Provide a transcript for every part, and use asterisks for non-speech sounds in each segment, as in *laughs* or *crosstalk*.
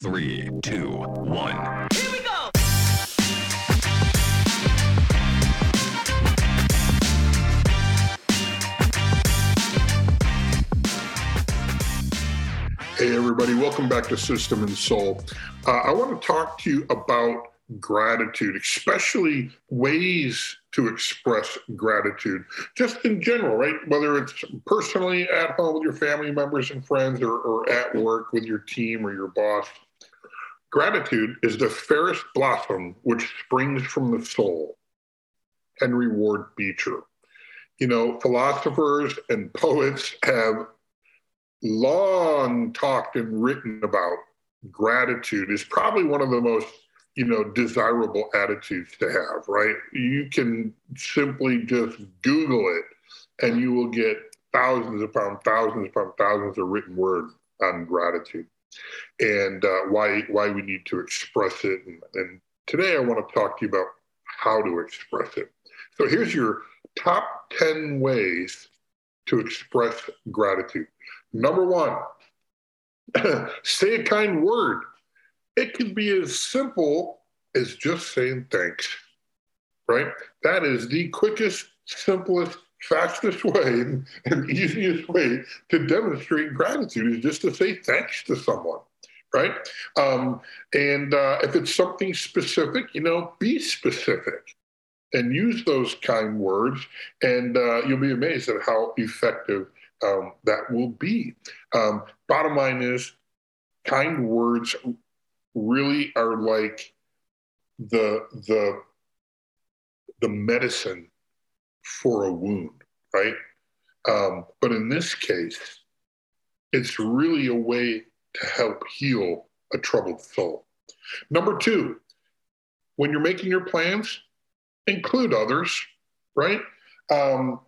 Three, two, one. Here we go. Hey, everybody, welcome back to System and Soul. Uh, I want to talk to you about gratitude, especially ways to express gratitude, just in general, right? Whether it's personally at home with your family members and friends or, or at work with your team or your boss. Gratitude is the fairest blossom which springs from the soul. Henry Ward Beecher. You know, philosophers and *laughs* poets have long talked and written about gratitude is probably one of the most you know desirable attitudes to have right you can simply just google it and you will get thousands upon thousands upon thousands of written words on gratitude and uh, why why we need to express it and, and today i want to talk to you about how to express it so here's your top 10 ways to express gratitude Number one, *clears throat* say a kind word. It can be as simple as just saying thanks, right? That is the quickest, simplest, fastest way and easiest way to demonstrate gratitude is just to say thanks to someone right? Um, and uh, if it's something specific, you know, be specific and use those kind words, and uh, you'll be amazed at how effective um, that will be. Um, bottom line is, kind words really are like the the the medicine for a wound, right? Um, but in this case, it's really a way to help heal a troubled soul. Number two, when you're making your plans, include others, right? Um,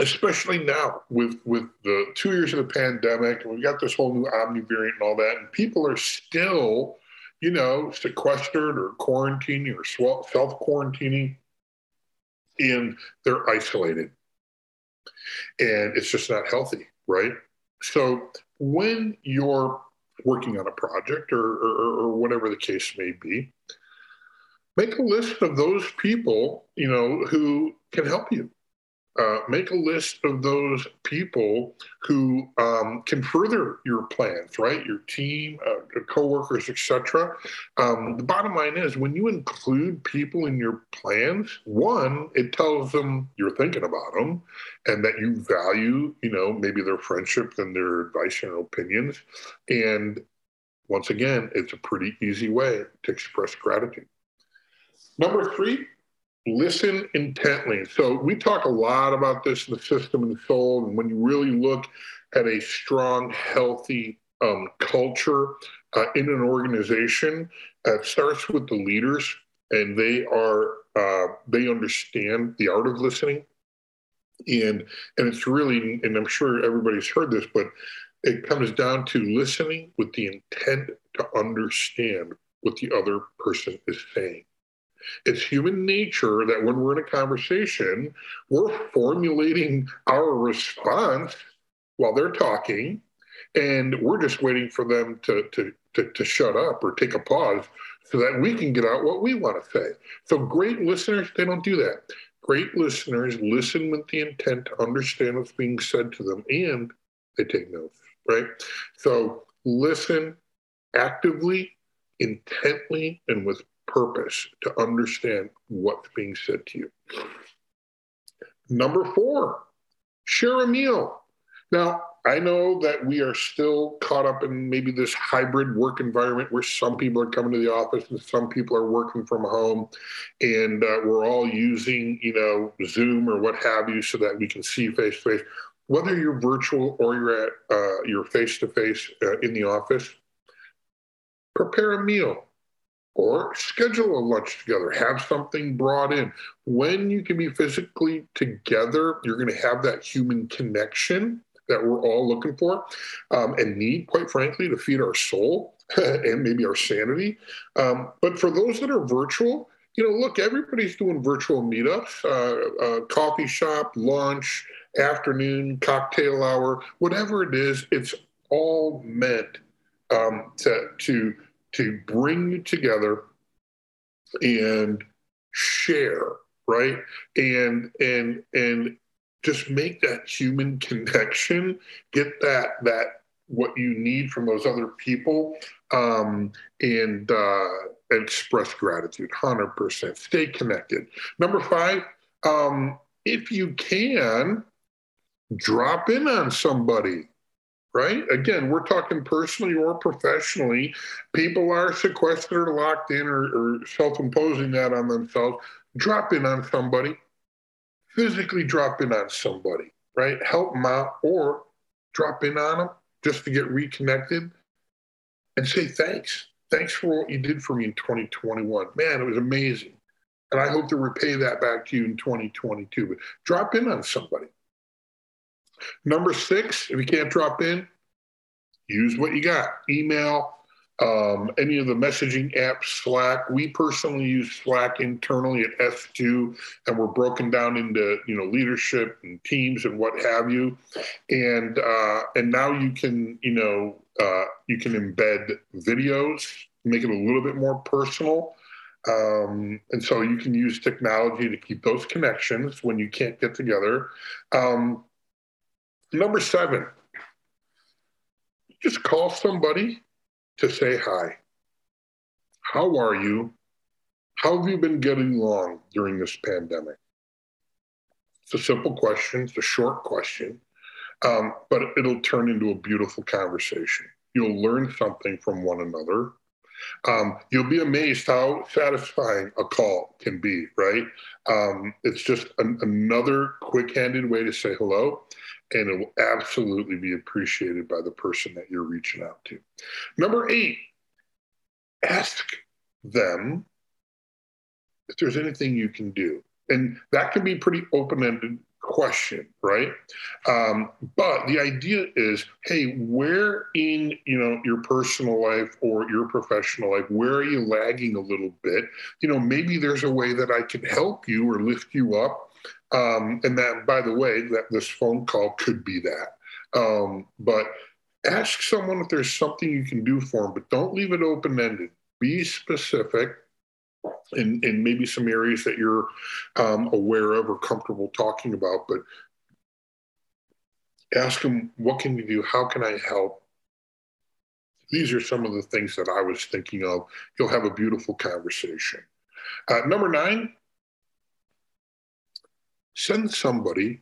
especially now with with the two years of the pandemic and we've got this whole new omni variant and all that and people are still you know sequestered or quarantining or self quarantining and they're isolated. And it's just not healthy right? So when you're working on a project or, or, or whatever the case may be make a list of those people you know who can help you uh, make a list of those people who um, can further your plans, right? Your team, uh, coworkers, etc. Um, the bottom line is, when you include people in your plans, one, it tells them you're thinking about them, and that you value, you know, maybe their friendship and their advice and opinions. And once again, it's a pretty easy way to express gratitude. Number three, listen intently. So we talk a lot about this in the system and soul, and when you really look at a strong, healthy um, culture uh, in an organization, uh, it starts with the leaders, and they are uh, they understand the art of listening, and and it's really, and I'm sure everybody's heard this, but it comes down to listening with the intent to understand what the other person is saying. It's human nature that when we're in a conversation, we're formulating our response while they're talking, and we're just waiting for them to, to, to, to shut up or take a pause so that we can get out what we want to say. So, great listeners, they don't do that. Great listeners listen with the intent to understand what's being said to them and they take notes, right? So, listen actively, intently, and with purpose to understand what's being said to you. Number four, share a meal. Now, I know that we are still caught up in maybe this hybrid work environment where some people are coming to the office and some people are working from home, and uh, we're all using, you know, Zoom or what have you, so that we can see face to face. Whether you're virtual or you're at uh, face to face in the office, prepare a meal or schedule a lunch together, have something brought in. When you can be physically together, you're going to have that human connection that we're all looking for um, and need, quite frankly, to feed our soul *laughs* and maybe our sanity. Um, but for those that are virtual, you know, look, everybody's doing virtual meetups, uh, uh, coffee shop, lunch, afternoon, cocktail hour, whatever it is, it's all meant um, to to to bring you together and share, right? And and and just make that human connection, get that that what you need from those other people, um, and uh, express gratitude. Hundred percent. Stay connected. Number five, um, if you can, drop in on somebody right? Again, we're talking personally or professionally. People are sequestered or locked in or, or self imposing that on themselves. Drop in on somebody, physically drop in on somebody, right? Help them out or drop in on them just to get reconnected and say thanks. Thanks for what you did for me in 2021. Man, it was amazing. And I hope to repay that back to you in 2022. But drop in on somebody. Number six, if you can't drop in, use what you got email, um, any of the messaging apps, Slack. We personally use Slack internally at S2, and we're broken down into you know leadership and teams and what have you. And uh, and now you can you know uh, you can embed videos, make it a little bit more personal. Um, and so you can use technology to keep those connections when you can't get together. Um, Number seven, just call somebody to say hi. How are you? How have you been getting along during this pandemic? It's a simple question, it's a short question, um, but it'll turn into a beautiful conversation. You'll learn something from one another. Um, you'll be amazed how satisfying a call can be, right? Um, it's just an, another quick handed way to say hello and it will absolutely be appreciated by the person that you're reaching out to. Number eight, ask them if there's anything you can do. And that can be pretty open ended question, right? Um, but the idea is, hey, where in you know your personal life or your professional life, where are you lagging a little bit? You know, maybe there's a way that I can help you or lift you up um, and that, by the way, that this phone call could be that. Um, but ask someone if there's something you can do for them, but don't leave it open ended. Be specific in, in maybe some areas that you're um, aware of or comfortable talking about, but ask them, what can you do? How can I help? These are some of the things that I was thinking of. You'll have a beautiful conversation. Uh, number nine, send somebody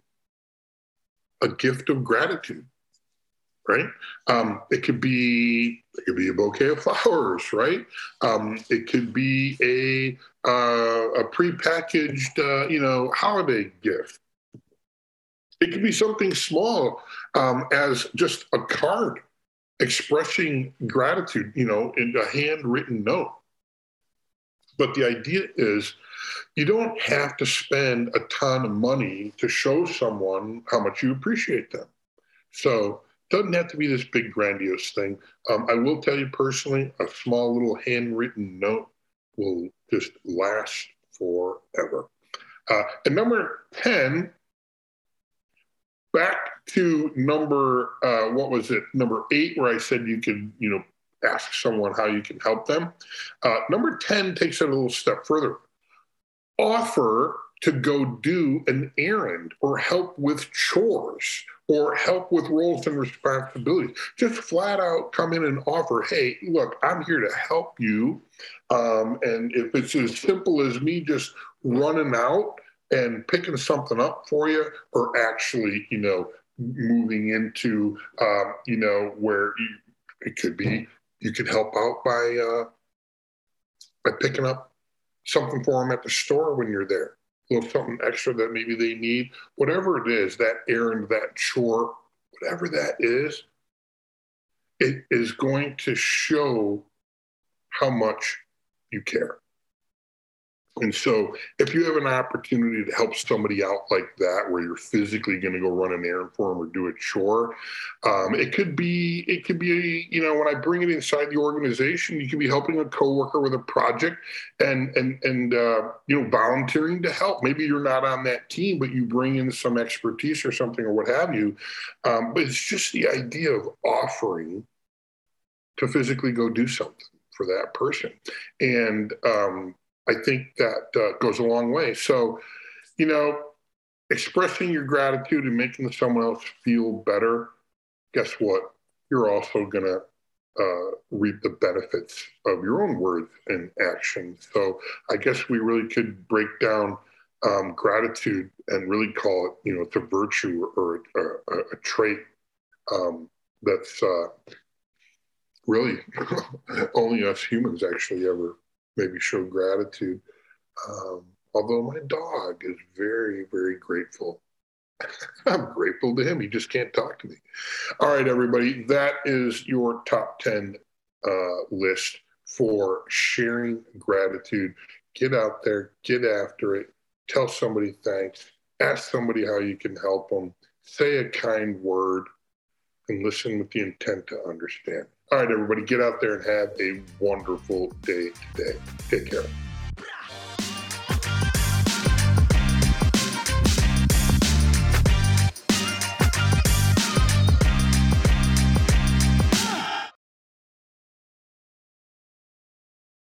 a gift of gratitude right? Um, it could be it could be a bouquet of *laughs* flowers right? Um, it could be a uh, a prepackaged uh, you know holiday gift. It could be something small um, as just a card expressing gratitude you know in a handwritten note. But the idea is you don't have to spend a ton of money to show someone how much you appreciate them. So it doesn't have to be this big grandiose thing. Um, I will tell you personally, a small little handwritten note will just last forever. Uh, and number 10, back to number, uh, what was it, number eight, where I said you could, you know, ask someone how you can help them. Uh, number 10 takes it a little step further. Offer to go do an errand or help with chores or help with roles and responsibilities. Just flat out come in and offer, hey, look, I'm here to help you. Um, and if it's as simple as me just running out and picking something up for you, or actually, you know, moving into, um, you know, where you, it could be you could help out by uh, by picking up something for them at the store when you're there. A little something extra that maybe they need, whatever it is, that errand, that chore, whatever that is, it is going to show how much you care. And so, if you have an opportunity to help somebody out like that, where you're physically going to go run an errand for them or do a chore, um, it could be it could be you know when I bring it inside the organization, you could be helping a coworker with a project and and and uh, you know volunteering to help. Maybe you're not on that team, but you bring in some expertise or something or what have you. Um, but it's just the idea of offering to physically go do something for that person. And um, I think that uh, goes a long way. So, you know, expressing your gratitude and making someone else feel better, guess what? You're also going to uh, reap the benefits of your own words and actions. So I guess we really could break down um, gratitude and really call it, you know, it's a virtue or a, a, a trait um, that's uh, really *laughs* only us humans actually ever maybe show gratitude. Um, although my dog is very, very grateful. *laughs* I'm grateful to him. He just can't talk to me. All right, everybody, that is your top 10 uh, list for sharing gratitude. Get out there, get after it, tell somebody thanks, ask somebody how you can help them, say a kind word, and listen with the intent to understand. All right, everybody, get out there and have a wonderful day today. Take care.